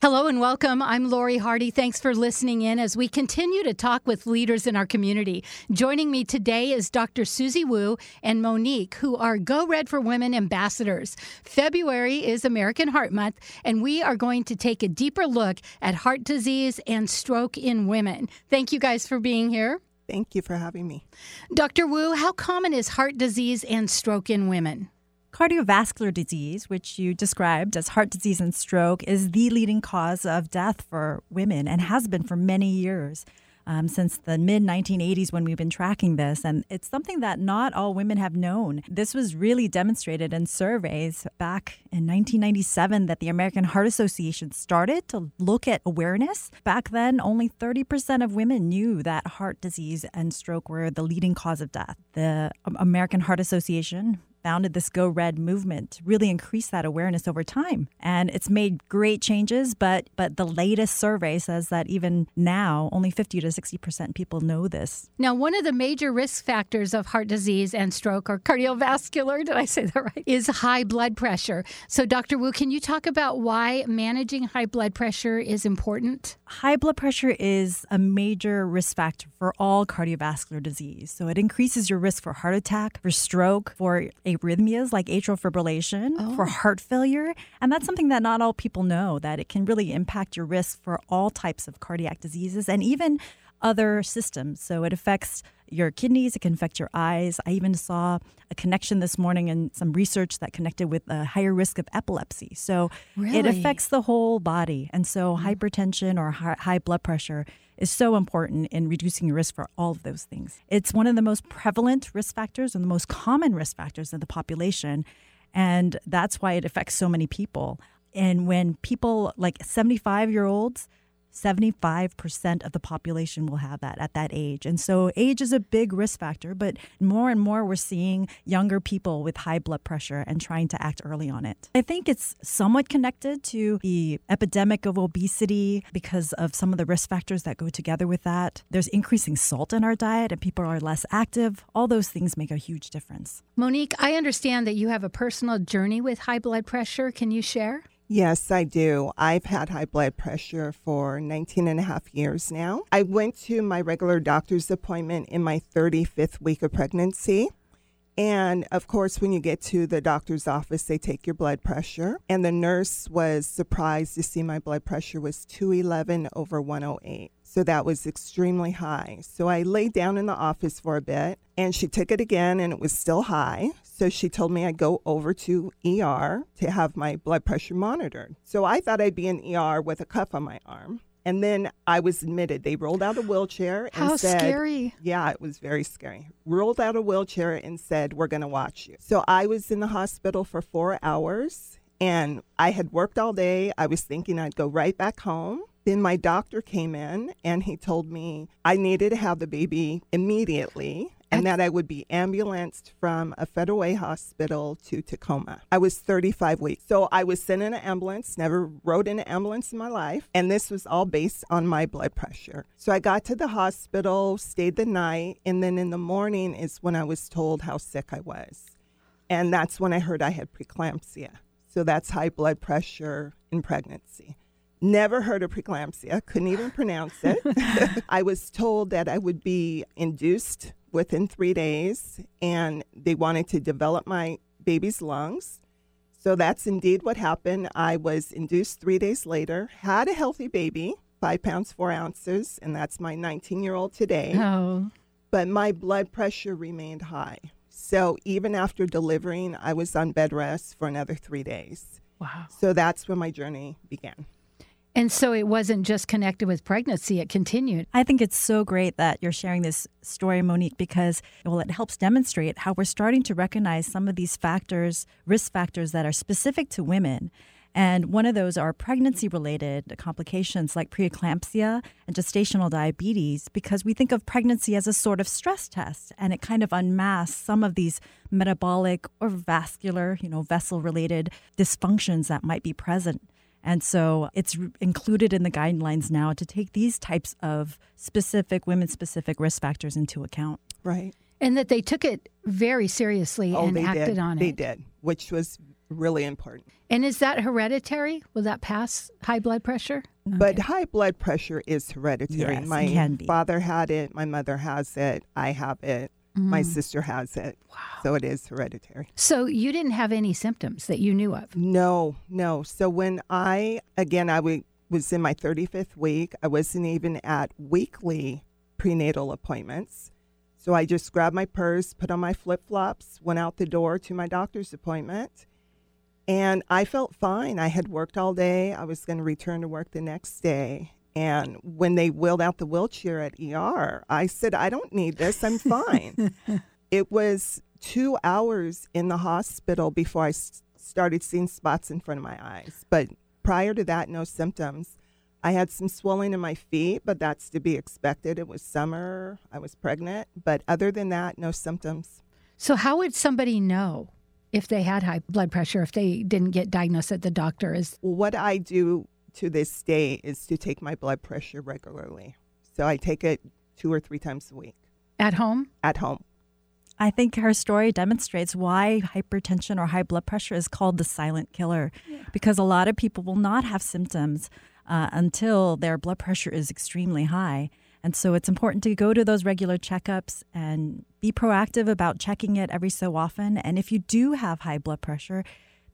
Hello and welcome. I'm Laurie Hardie. Thanks for listening in as we continue to talk with leaders in our community. Joining me today is Dr. Susie Wu and Monique, who are Go Red for Women ambassadors. February is American Heart Month, and we are going to take a deeper look at heart disease and stroke in women. Thank you guys for being here. Thank you for having me. Dr. Wu, how common is heart disease and stroke in women? Cardiovascular disease, which you described as heart disease and stroke, is the leading cause of death for women and has been for many years. Um, since the mid 1980s when we've been tracking this. And it's something that not all women have known. This was really demonstrated in surveys back in 1997 that the American Heart Association started to look at awareness. Back then, only 30% of women knew that heart disease and stroke were the leading cause of death. The American Heart Association founded this Go Red movement to really increase that awareness over time. And it's made great changes, but but the latest survey says that even now only 50 to 60% people know this. Now, one of the major risk factors of heart disease and stroke or cardiovascular, did I say that right? Is high blood pressure. So Dr. Wu, can you talk about why managing high blood pressure is important? High blood pressure is a major risk factor for all cardiovascular disease. So it increases your risk for heart attack, for stroke, for arrhythmias like atrial fibrillation, oh. for heart failure. And that's something that not all people know that it can really impact your risk for all types of cardiac diseases and even other systems. So it affects your kidneys, it can affect your eyes. I even saw a connection this morning in some research that connected with a higher risk of epilepsy. So really? it affects the whole body. And so mm-hmm. hypertension or high blood pressure is so important in reducing your risk for all of those things. It's one of the most prevalent risk factors and the most common risk factors in the population. And that's why it affects so many people. And when people like 75 year olds, 75% of the population will have that at that age. And so age is a big risk factor, but more and more we're seeing younger people with high blood pressure and trying to act early on it. I think it's somewhat connected to the epidemic of obesity because of some of the risk factors that go together with that. There's increasing salt in our diet and people are less active. All those things make a huge difference. Monique, I understand that you have a personal journey with high blood pressure. Can you share? Yes, I do. I've had high blood pressure for 19 and a half years now. I went to my regular doctor's appointment in my 35th week of pregnancy. And of course, when you get to the doctor's office, they take your blood pressure. And the nurse was surprised to see my blood pressure was 211 over 108. So that was extremely high. So I laid down in the office for a bit and she took it again and it was still high. So she told me I'd go over to ER to have my blood pressure monitored. So I thought I'd be in ER with a cuff on my arm. And then I was admitted. They rolled out a wheelchair and How said, scary. Yeah, it was very scary. Rolled out a wheelchair and said, We're going to watch you. So I was in the hospital for four hours and I had worked all day. I was thinking I'd go right back home. Then my doctor came in and he told me I needed to have the baby immediately and that I would be ambulanced from a Federal Way hospital to Tacoma. I was 35 weeks. So I was sent in an ambulance, never rode in an ambulance in my life. And this was all based on my blood pressure. So I got to the hospital, stayed the night, and then in the morning is when I was told how sick I was. And that's when I heard I had preeclampsia. So that's high blood pressure in pregnancy. Never heard of preeclampsia, couldn't even pronounce it. I was told that I would be induced within three days, and they wanted to develop my baby's lungs. So that's indeed what happened. I was induced three days later, had a healthy baby, five pounds, four ounces, and that's my 19 year old today. Oh. But my blood pressure remained high. So even after delivering, I was on bed rest for another three days. Wow. So that's when my journey began. And so it wasn't just connected with pregnancy, it continued. I think it's so great that you're sharing this story, Monique, because, well, it helps demonstrate how we're starting to recognize some of these factors, risk factors that are specific to women. And one of those are pregnancy related complications like preeclampsia and gestational diabetes, because we think of pregnancy as a sort of stress test and it kind of unmasks some of these metabolic or vascular, you know, vessel related dysfunctions that might be present. And so it's included in the guidelines now to take these types of specific, women specific risk factors into account. Right. And that they took it very seriously oh, and acted did. on they it. They did, which was really important. And is that hereditary? Will that pass high blood pressure? But Okay. high blood pressure is hereditary. Yes, it my can be. father had it, my mother has it, I have it, my Mm. sister has it. So it is hereditary. So you didn't have any symptoms that you knew of. No, no. So when I, again, I was in my 35th week, I wasn't even at weekly prenatal appointments. So I just grabbed my purse, put on my flip flops, went out the door to my doctor's appointment. And I felt fine. I had worked all day. I was going to return to work the next day. And when they wheeled out the wheelchair at ER, I said, I don't need this. I'm fine. it was two hours in the hospital before I s- started seeing spots in front of my eyes. But prior to that, no symptoms. I had some swelling in my feet, but that's to be expected. It was summer. I was pregnant. But other than that, no symptoms. So how would somebody know if they had high blood pressure if they didn't get diagnosed at the doctor? Is What I do to this day is to take my blood pressure regularly. So I take it two or three times a week at home? at home. I think her story demonstrates why hypertension or high blood pressure is called the silent killer because a lot of people will not have symptoms uh, until their blood pressure is extremely high. And so it's important to go to those regular checkups and be proactive about checking it every so often. And if you do have high blood pressure,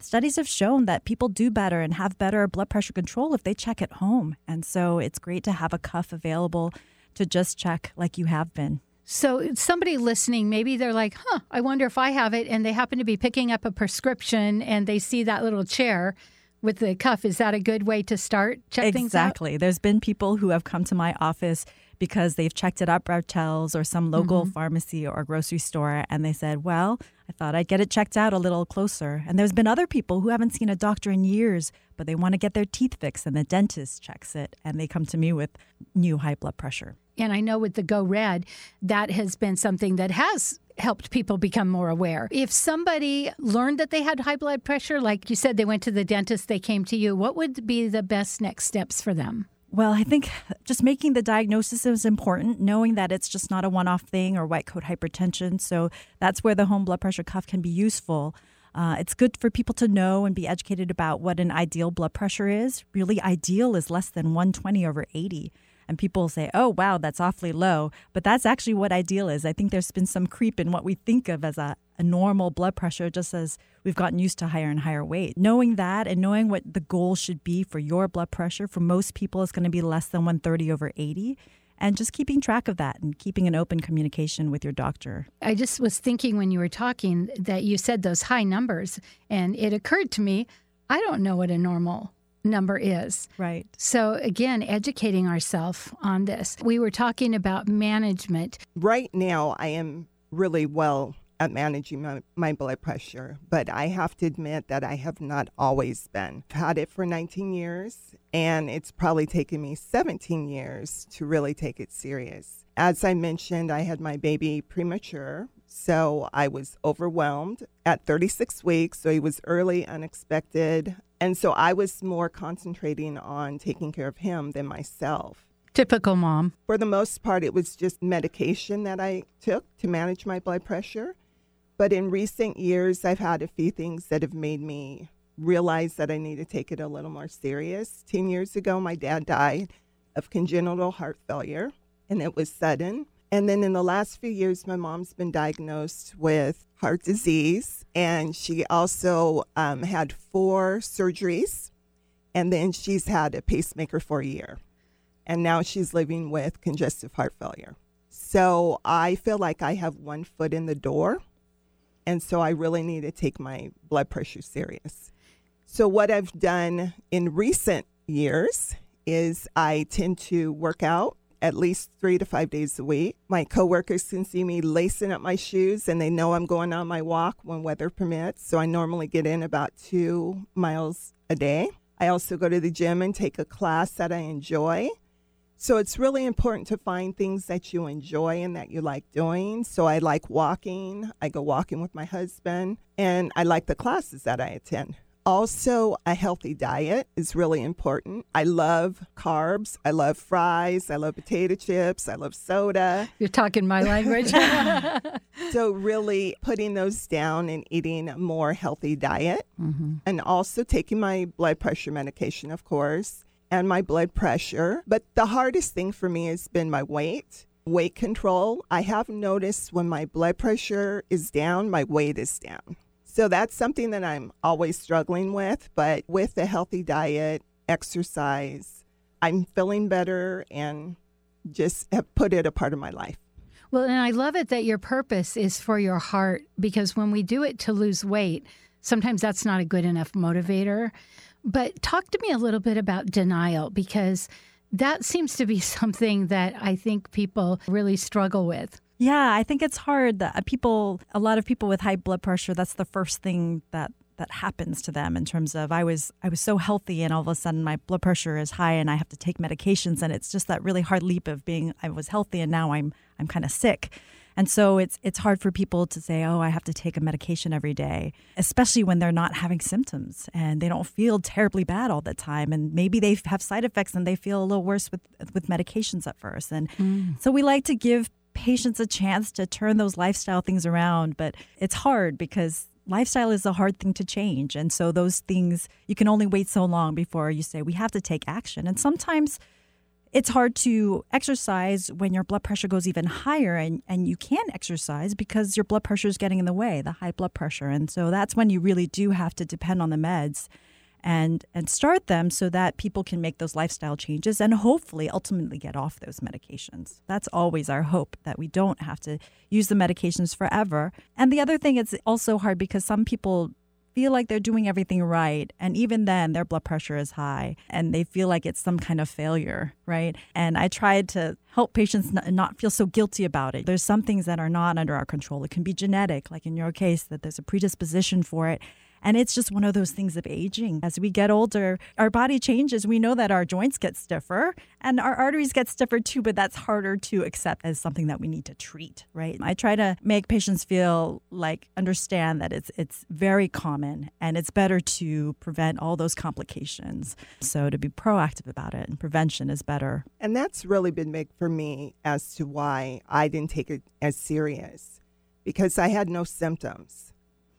studies have shown that people do better and have better blood pressure control if they check at home. And so it's great to have a cuff available to just check like you have been. So somebody listening, maybe they're like, "Huh, I wonder if I have it," and they happen to be picking up a prescription and they see that little chair with the cuff. Is that a good way to start check things out? Exactly. There's been people who have come to my office because they've checked it at Bartell's or some local Mm-hmm. pharmacy or grocery store, and they said, "Well, I thought I'd get it checked out a little closer." And there's been other people who haven't seen a doctor in years, but they want to get their teeth fixed, and the dentist checks it, and they come to me with new high blood pressure. And I know with the Go Red, that has been something that has helped people become more aware. If somebody learned that they had high blood pressure, like you said, they went to the dentist, they came to you, what would be the best next steps for them? Well, I think just making the diagnosis is important, knowing that it's just not a one off thing or white coat hypertension. So that's where the home blood pressure cuff can be useful. Uh, it's good for people to know and be educated about what an ideal blood pressure is. Really, ideal is less than 120 over 80. And people say, oh, wow, that's awfully low. But that's actually what ideal is. I think there's been some creep in what we think of as a, a normal blood pressure, just as we've gotten used to higher and higher weight. Knowing that and knowing what the goal should be for your blood pressure, for most people, is going to be less than 130 over 80. And just keeping track of that and keeping an open communication with your doctor. I just was thinking when you were talking that you said those high numbers, and it occurred to me, I don't know what a normal number is. Right. So, again, educating ourselves on this. We were talking about management. Right now, I am really well at managing my, my blood pressure, but I have to admit that I have not always been. I've had it for 19 years, and it's probably taken me 17 years to really take it serious. As I mentioned, I had my baby premature, so I was overwhelmed at 36 weeks, so he was early, unexpected. And so I was more concentrating on taking care of him than myself Typical mom. for the most part, it was just medication that I took to manage my blood pressure. But in recent years, I've had a few things that have made me realize that I need to take it a little more serious. 10 years ago, my dad died of congenital heart failure, and it was sudden. And then in the last few years, my mom's been diagnosed with heart disease, and she also um, had four surgeries, and then she's had a pacemaker for a year and now she's living with congestive heart failure. So I feel like I have one foot in the door, and so I really need to take my blood pressure serious. So what I've done in recent years is I tend to work out at least three to five days a week. My coworkers can see me lacing up my shoes and they know I'm going on my walk when weather permits. So I normally get in about two miles a day. I also go to the gym and take a class that I enjoy. So it's really important to find things that you enjoy and that you like doing. So I like walking. I go walking with my husband, and I like the classes that I attend. Also, a healthy diet is really important. I love carbs. I love fries. I love potato chips. I love soda. You're talking my language. so, really putting those down and eating a more healthy diet. Mm-hmm. And also taking my blood pressure medication, of course, and my blood pressure. But the hardest thing for me has been my weight. Weight control. I have noticed when my blood pressure is down, my weight is down. So that's something that I'm always struggling with. But with a healthy diet, exercise, I'm feeling better and just have put it a part of my life. Well, and I love it that your purpose is for your heart because when we do it to lose weight, sometimes that's not a good enough motivator. But talk to me a little bit about denial because that seems to be something that I think people really struggle with. Yeah, I think it's hard that uh, people, a lot of people with high blood pressure, that's the first thing that that happens to them in terms of I was I was so healthy and all of a sudden my blood pressure is high and I have to take medications and it's just that really hard leap of being I was healthy and now I'm I'm kind of sick. And so it's it's hard for people to say, "Oh, I have to take a medication every day," especially when they're not having symptoms and they don't feel terribly bad all the time and maybe they have side effects and they feel a little worse with with medications at first. And mm. so we like to give patients a chance to turn those lifestyle things around, but it's hard because lifestyle is a hard thing to change. And so those things, you can only wait so long before you say, we have to take action. And sometimes it's hard to exercise when your blood pressure goes even higher and, and you can't exercise because your blood pressure is getting in the way, the high blood pressure. And so that's when you really do have to depend on the meds and and start them so that people can make those lifestyle changes and hopefully ultimately get off those medications. That's always our hope that we don't have to use the medications forever. And the other thing it's also hard because some people feel like they're doing everything right and even then their blood pressure is high and they feel like it's some kind of failure right and i tried to help patients not feel so guilty about it there's some things that are not under our control it can be genetic like in your case that there's a predisposition for it and it's just one of those things of aging. As we get older, our body changes. We know that our joints get stiffer and our arteries get stiffer too, but that's harder to accept as something that we need to treat, right? I try to make patients feel like understand that it's it's very common and it's better to prevent all those complications. So to be proactive about it and prevention is better. And that's really been big for me as to why I didn't take it as serious because I had no symptoms.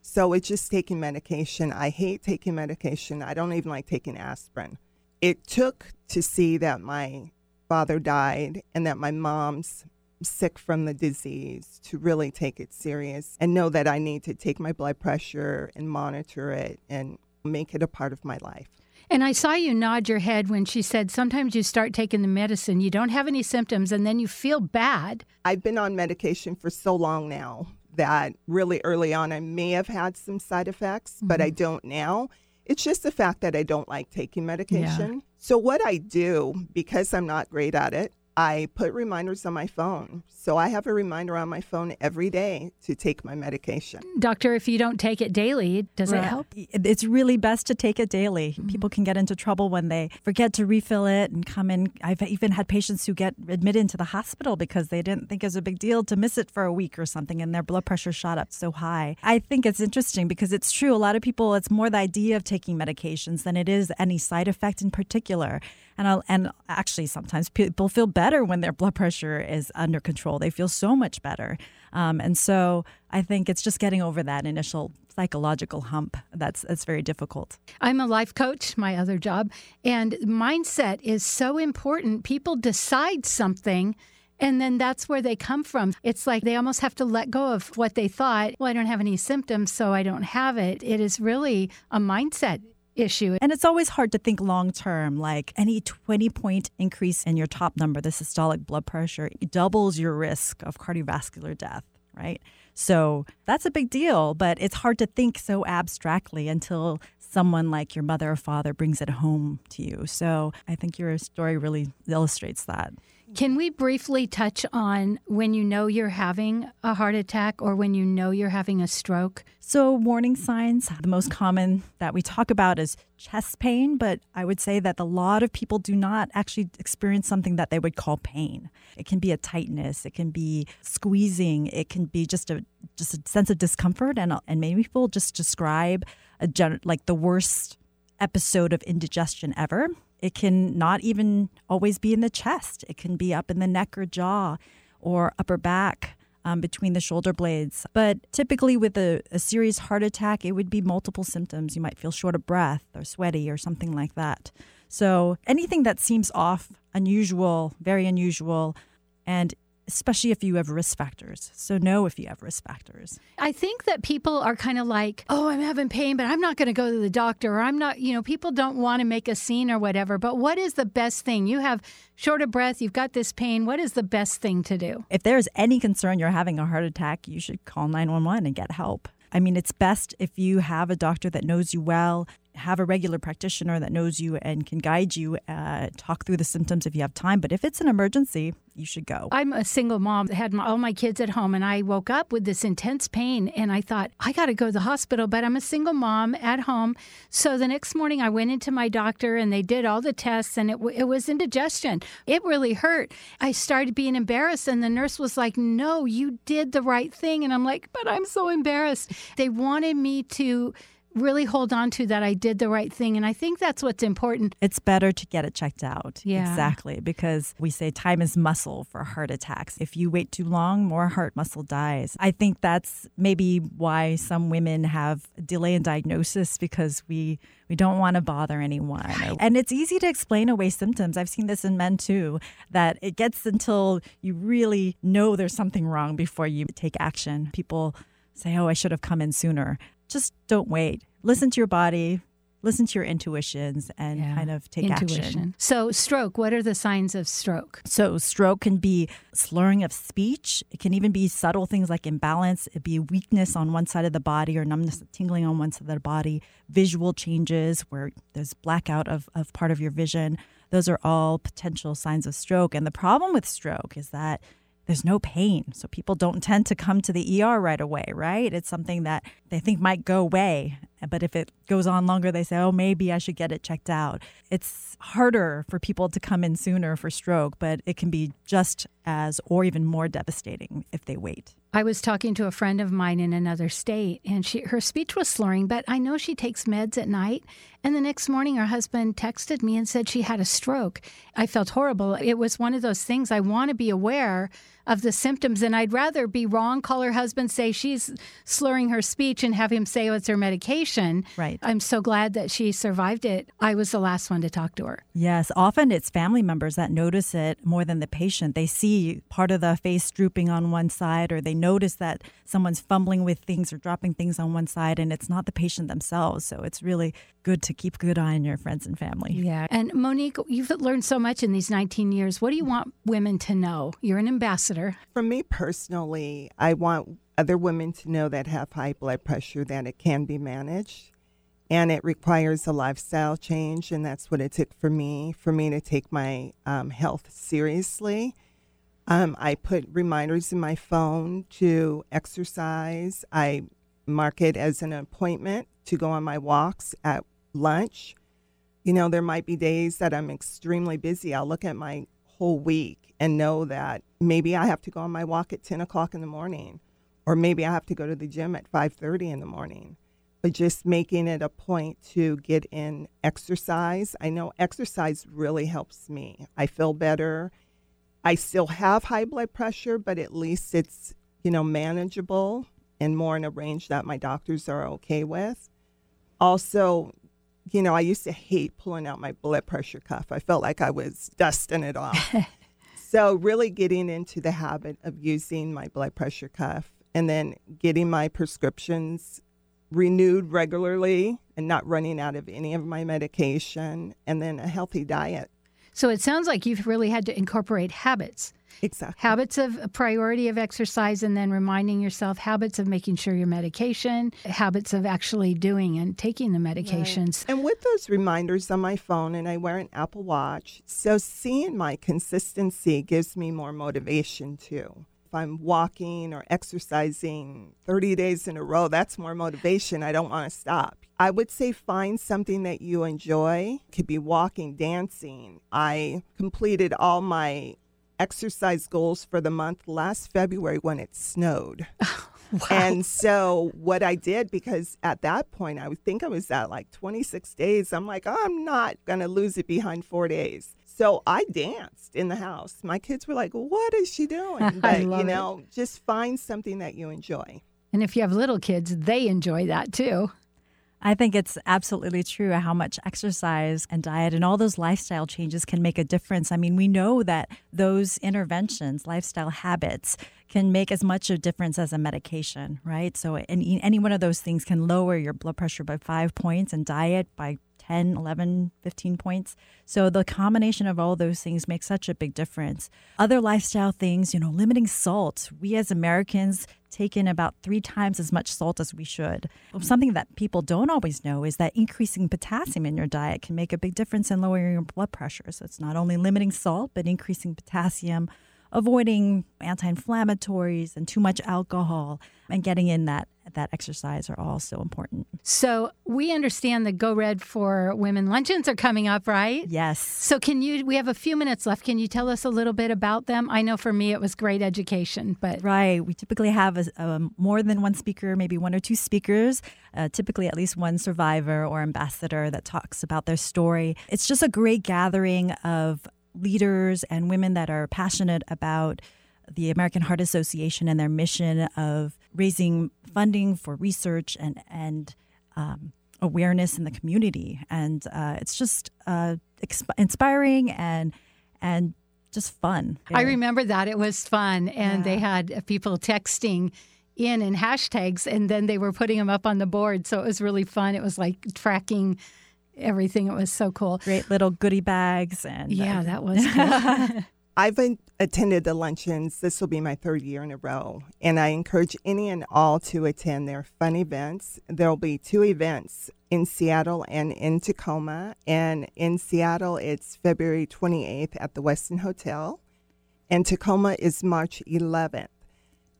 So it's just taking medication. I hate taking medication. I don't even like taking aspirin. It took to see that my father died and that my mom's sick from the disease to really take it serious and know that I need to take my blood pressure and monitor it and make it a part of my life. And I saw you nod your head when she said sometimes you start taking the medicine, you don't have any symptoms, and then you feel bad. I've been on medication for so long now that really early on I may have had some side effects, mm-hmm. but I mm-hmm. don't now. It's just the fact that I don't like taking medication. Yeah. So, what I do, because I'm not great at it, I put reminders on my phone. So I have a reminder on my phone every day to take my medication. Doctor, if you don't take it daily, does right. it help? It's really best to take it daily. Mm-hmm. People can get into trouble when they forget to refill it and come in. I've even had patients who get admitted into the hospital because they didn't think it was a big deal to miss it for a week or something and their blood pressure shot up so high. I think it's interesting because it's true. A lot of people, it's more the idea of taking medications than it is any side effect in particular. And I'll, and actually, sometimes people feel better when their blood pressure is under control. They feel so much better. Um, and so I think it's just getting over that initial psychological hump that's that's very difficult. I'm a life coach, my other job, and mindset is so important. People decide something and then that's where they come from. It's like they almost have to let go of what they thought. Well, I don't have any symptoms, so I don't have it. It is really a mindset issue. And it's always hard to think long term, like any 20 point increase in your top number, the systolic blood pressure, doubles your risk of cardiovascular death, right? So that's a big deal, but it's hard to think so abstractly until someone like your mother or father brings it home to you. So I think your story really illustrates that. Can we briefly touch on when you know you're having a heart attack or when you know you're having a stroke? So, warning signs, the most common that we talk about is chest pain, but I would say that a lot of people do not actually experience something that they would call pain. It can be a tightness, it can be squeezing, it can be just a just a sense of discomfort and and many people just describe a gen- like the worst episode of indigestion ever. It can not even always be in the chest. It can be up in the neck or jaw or upper back um, between the shoulder blades. But typically, with a, a serious heart attack, it would be multiple symptoms. You might feel short of breath or sweaty or something like that. So, anything that seems off, unusual, very unusual, and especially if you have risk factors. So, know if you have risk factors. I think that people are kind of like, oh, I'm having pain, but I'm not going to go to the doctor, or I'm not, you know, people don't want to make a scene or whatever. But what is the best thing? You have short of breath, you've got this pain. What is the best thing to do? If there's any concern you're having a heart attack, you should call 911 and get help. I mean, it's best if you have a doctor that knows you well, have a regular practitioner that knows you and can guide you, uh, talk through the symptoms if you have time. But if it's an emergency, you should go. I'm a single mom, had my, all my kids at home, and I woke up with this intense pain, and I thought, I got to go to the hospital, but I'm a single mom at home. So the next morning, I went into my doctor, and they did all the tests, and it, it was indigestion. It really hurt. I started being embarrassed, and the nurse was like, No, you did the right thing. And I'm like, But I'm so embarrassed. They wanted me to really hold on to that I did the right thing. And I think that's what's important. It's better to get it checked out. Yeah. Exactly. Because we say time is muscle for heart attacks. If you wait too long, more heart muscle dies. I think that's maybe why some women have delay in diagnosis because we we don't want to bother anyone. And it's easy to explain away symptoms. I've seen this in men too, that it gets until you really know there's something wrong before you take action. People say, oh, I should have come in sooner just don't wait. Listen to your body, listen to your intuitions and yeah. kind of take Intuition. action. So, stroke, what are the signs of stroke? So, stroke can be slurring of speech. It can even be subtle things like imbalance. It'd be weakness on one side of the body or numbness, tingling on one side of the body, visual changes where there's blackout of, of part of your vision. Those are all potential signs of stroke. And the problem with stroke is that there's no pain. So people don't tend to come to the ER right away, right? It's something that they think might go away. But if it goes on longer, they say, oh, maybe I should get it checked out. It's harder for people to come in sooner for stroke, but it can be just as or even more devastating if they wait. I was talking to a friend of mine in another state and she her speech was slurring, but I know she takes meds at night. And the next morning her husband texted me and said she had a stroke. I felt horrible. It was one of those things I want to be aware of the symptoms and I'd rather be wrong, call her husband, say she's slurring her speech and have him say it's her medication. Right. I'm so glad that she survived it. I was the last one to talk to her. Yes, often it's family members that notice it more than the patient. They see part of the face drooping on one side or they notice that someone's fumbling with things or dropping things on one side and it's not the patient themselves. So it's really good to keep a good eye on your friends and family. Yeah. And Monique, you've learned so much in these 19 years. What do you want women to know? You're an ambassador. For me personally, I want other women to know that have high blood pressure that it can be managed and it requires a lifestyle change and that's what it took for me for me to take my um, health seriously um, i put reminders in my phone to exercise i mark it as an appointment to go on my walks at lunch. You know, there might be days that I'm extremely busy. I'll look at my whole week and know that maybe I have to go on my walk at 10 o'clock in the morning, or maybe I have to go to the gym at 5:30 in the morning. But just making it a point to get in exercise. I know exercise really helps me. I feel better. I still have high blood pressure, but at least it's you know manageable and more in a range that my doctors are okay with. Also, you know, I used to hate pulling out my blood pressure cuff. I felt like I was dusting it off. so, really getting into the habit of using my blood pressure cuff and then getting my prescriptions renewed regularly and not running out of any of my medication, and then a healthy diet. So it sounds like you've really had to incorporate habits. Exactly. Habits of a priority of exercise and then reminding yourself habits of making sure your medication, habits of actually doing and taking the medications. Right. And with those reminders on my phone, and I wear an Apple Watch, so seeing my consistency gives me more motivation too. I'm walking or exercising 30 days in a row, that's more motivation. I don't want to stop. I would say find something that you enjoy. It could be walking, dancing. I completed all my exercise goals for the month last February when it snowed. Wow. And so what I did because at that point I would think I was at like 26 days. I'm like, oh, I'm not going to lose it behind 4 days. So I danced in the house. My kids were like, "What is she doing?" But you know, it. just find something that you enjoy. And if you have little kids, they enjoy that too. I think it's absolutely true how much exercise and diet and all those lifestyle changes can make a difference. I mean, we know that those interventions, lifestyle habits, can make as much of a difference as a medication, right? So, any, any one of those things can lower your blood pressure by five points and diet by 10, 11, 15 points. So the combination of all those things makes such a big difference. Other lifestyle things, you know, limiting salt. We as Americans take in about three times as much salt as we should. Something that people don't always know is that increasing potassium in your diet can make a big difference in lowering your blood pressure. So it's not only limiting salt, but increasing potassium avoiding anti-inflammatories and too much alcohol and getting in that that exercise are all so important. So we understand the Go Red for Women luncheons are coming up, right? Yes. So can you? We have a few minutes left. Can you tell us a little bit about them? I know for me it was great education, but right. We typically have a, a more than one speaker, maybe one or two speakers. Uh, typically, at least one survivor or ambassador that talks about their story. It's just a great gathering of leaders and women that are passionate about the American Heart Association and their mission of raising funding for research and and um, awareness in the community. And uh, it's just uh, exp- inspiring and and just fun. I remember that it was fun, and yeah. they had people texting in and hashtags, and then they were putting them up on the board. So it was really fun. It was like tracking everything. It was so cool. Great little goodie bags and yeah, uh, that was. Cool. I've been, attended the luncheons. This will be my third year in a row, and I encourage any and all to attend. They're fun events. There will be two events in Seattle and in Tacoma. And in Seattle, it's February 28th at the Westin Hotel, and Tacoma is March 11th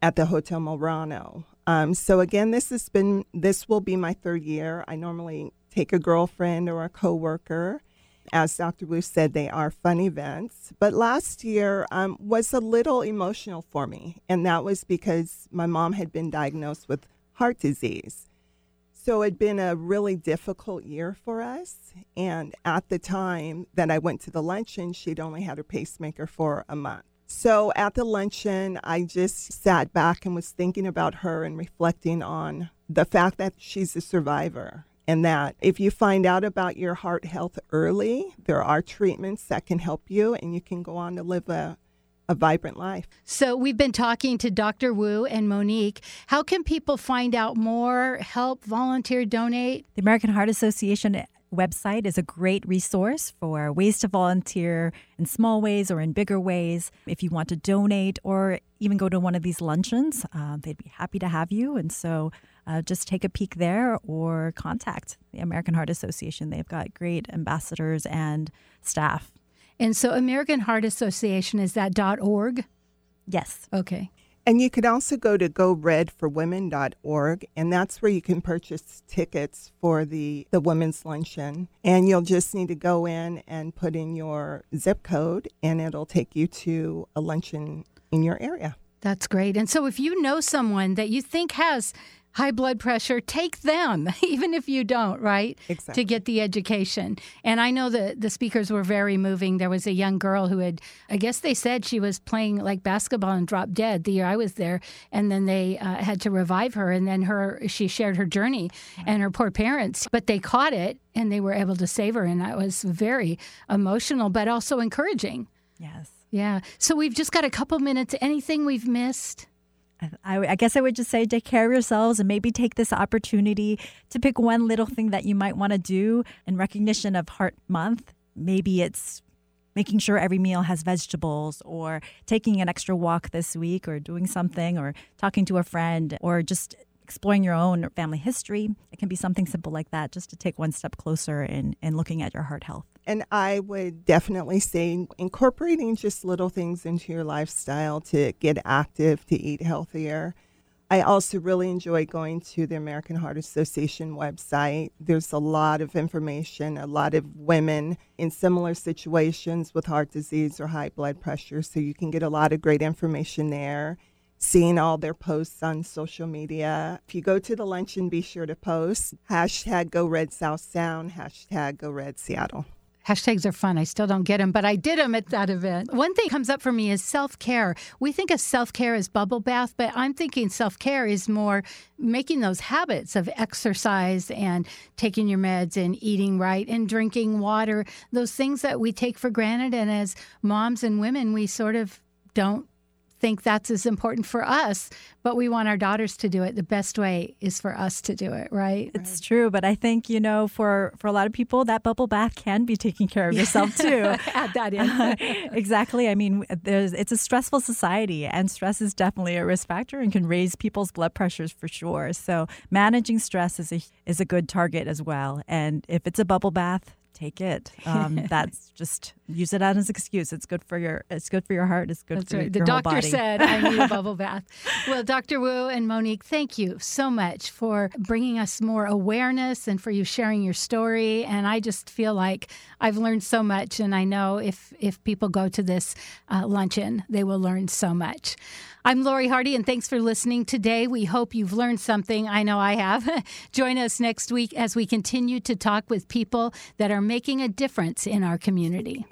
at the Hotel Murano. Um, so again, this has been this will be my third year. I normally take a girlfriend or a coworker. As Dr. Wu said, they are fun events. But last year um, was a little emotional for me, and that was because my mom had been diagnosed with heart disease. So it had been a really difficult year for us. And at the time that I went to the luncheon, she'd only had her pacemaker for a month. So at the luncheon, I just sat back and was thinking about her and reflecting on the fact that she's a survivor and that if you find out about your heart health early, there are treatments that can help you and you can go on to live a, a vibrant life. So, we've been talking to Dr. Wu and Monique. How can people find out more, help, volunteer, donate? The American Heart Association website is a great resource for ways to volunteer in small ways or in bigger ways. If you want to donate or even go to one of these luncheons, uh, they'd be happy to have you. And so, uh, just take a peek there or contact the American Heart Association. They've got great ambassadors and staff. And so, American Heart Association is that .org? Yes. Okay. And you can also go to goredforwomen.org, and that's where you can purchase tickets for the, the women's luncheon. And you'll just need to go in and put in your zip code, and it'll take you to a luncheon in your area. That's great. And so if you know someone that you think has high blood pressure, take them, even if you don't, right? Exactly. To get the education. And I know that the speakers were very moving. There was a young girl who had, I guess they said she was playing like basketball and dropped dead the year I was there. And then they uh, had to revive her. And then her, she shared her journey and her poor parents, but they caught it and they were able to save her. And that was very emotional, but also encouraging. Yes. Yeah. So we've just got a couple minutes. Anything we've missed? I, I, guess I would just say take care of yourselves and maybe take this opportunity to pick one little thing that you might want to do in recognition of Heart Month. Maybe it's making sure every meal has vegetables or taking an extra walk this week or doing something or talking to a friend or just exploring your own family history. It can be something simple like that just to take one step closer in, in looking at your heart health. And I would definitely say incorporating just little things into your lifestyle to get active, to eat healthier. I also really enjoy going to the American Heart Association website. There's a lot of information, a lot of women in similar situations with heart disease or high blood pressure. So you can get a lot of great information there seeing all their posts on social media. If you go to the luncheon, be sure to post hashtag Go Red South Sound, hashtag Go Red Seattle. Hashtags are fun. I still don't get them, but I did them at that event. One thing comes up for me is self care. We think of self care as bubble bath, but I'm thinking self care is more making those habits of exercise and taking your meds and eating right and drinking water, those things that we take for granted. And as moms and women, we sort of don't think that's as important for us, but we want our daughters to do it. The best way is for us to do it, right? It's true, but I think you know, for for a lot of people, that bubble bath can be taking care of yourself too. Add that in. exactly. I mean, there's it's a stressful society, and stress is definitely a risk factor and can raise people's blood pressures for sure. So managing stress is a is a good target as well. And if it's a bubble bath, take it. Um, that's just use it as an excuse. It's good for your it's good for your heart. It's good that's for right. your, the your doctor said I need a bubble bath. Well, Dr. Wu and Monique, thank you so much for bringing us more awareness and for you sharing your story. And I just feel like I've learned so much, and I know if if people go to this uh, luncheon, they will learn so much. I'm Laurie Hardie, and thanks for listening today. We hope you've learned something. I know I have. Join us next week as we continue to talk with people that are making a difference in our community.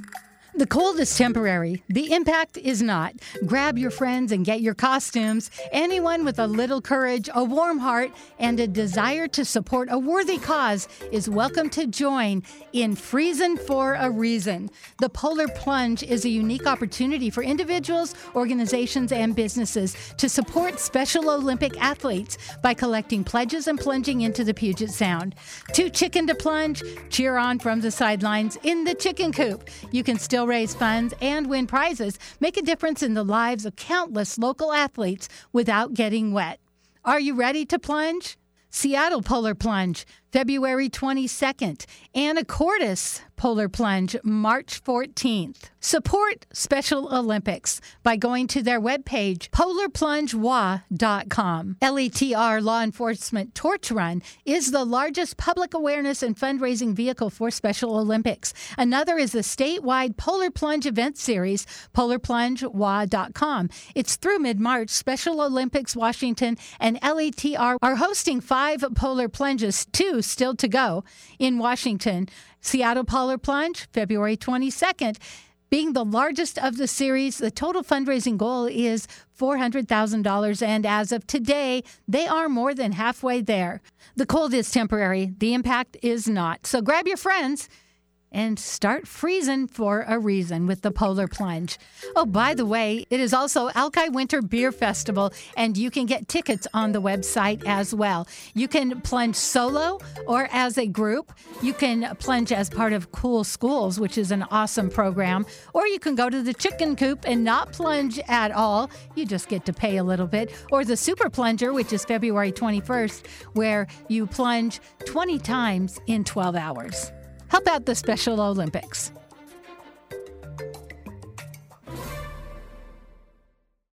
The cold is temporary. The impact is not. Grab your friends and get your costumes. Anyone with a little courage, a warm heart, and a desire to support a worthy cause is welcome to join in Freezing for a Reason. The Polar Plunge is a unique opportunity for individuals, organizations, and businesses to support Special Olympic athletes by collecting pledges and plunging into the Puget Sound. Too chicken to plunge? Cheer on from the sidelines in the chicken coop. You can still raise funds and win prizes, make a difference in the lives of countless local athletes without getting wet. Are you ready to plunge? Seattle Polar Plunge, February 22nd. Anacortes Polar Plunge, March 14th. Support Special Olympics by going to their webpage, polarplungewa.com. LETR Law Enforcement Torch Run is the largest public awareness and fundraising vehicle for Special Olympics. Another is the statewide Polar Plunge event series, polarplungewa.com. It's through mid March. Special Olympics Washington and LETR are hosting five polar plunges, two still to go in Washington. Seattle Polar Plunge, February 22nd. Being the largest of the series, the total fundraising goal is $400,000. And as of today, they are more than halfway there. The cold is temporary, the impact is not. So grab your friends and start freezing for a reason with the Polar Plunge. Oh, by the way, it is also Alki Winter Beer Festival, and you can get tickets on the website as well. You can plunge solo or as a group. You can plunge as part of Cool Schools, which is an awesome program, or you can go to the chicken coop and not plunge at all. You just get to pay a little bit. Or the Super Plunger, which is February 21st, where you plunge 20 times in 12 hours. Help out the Special Olympics.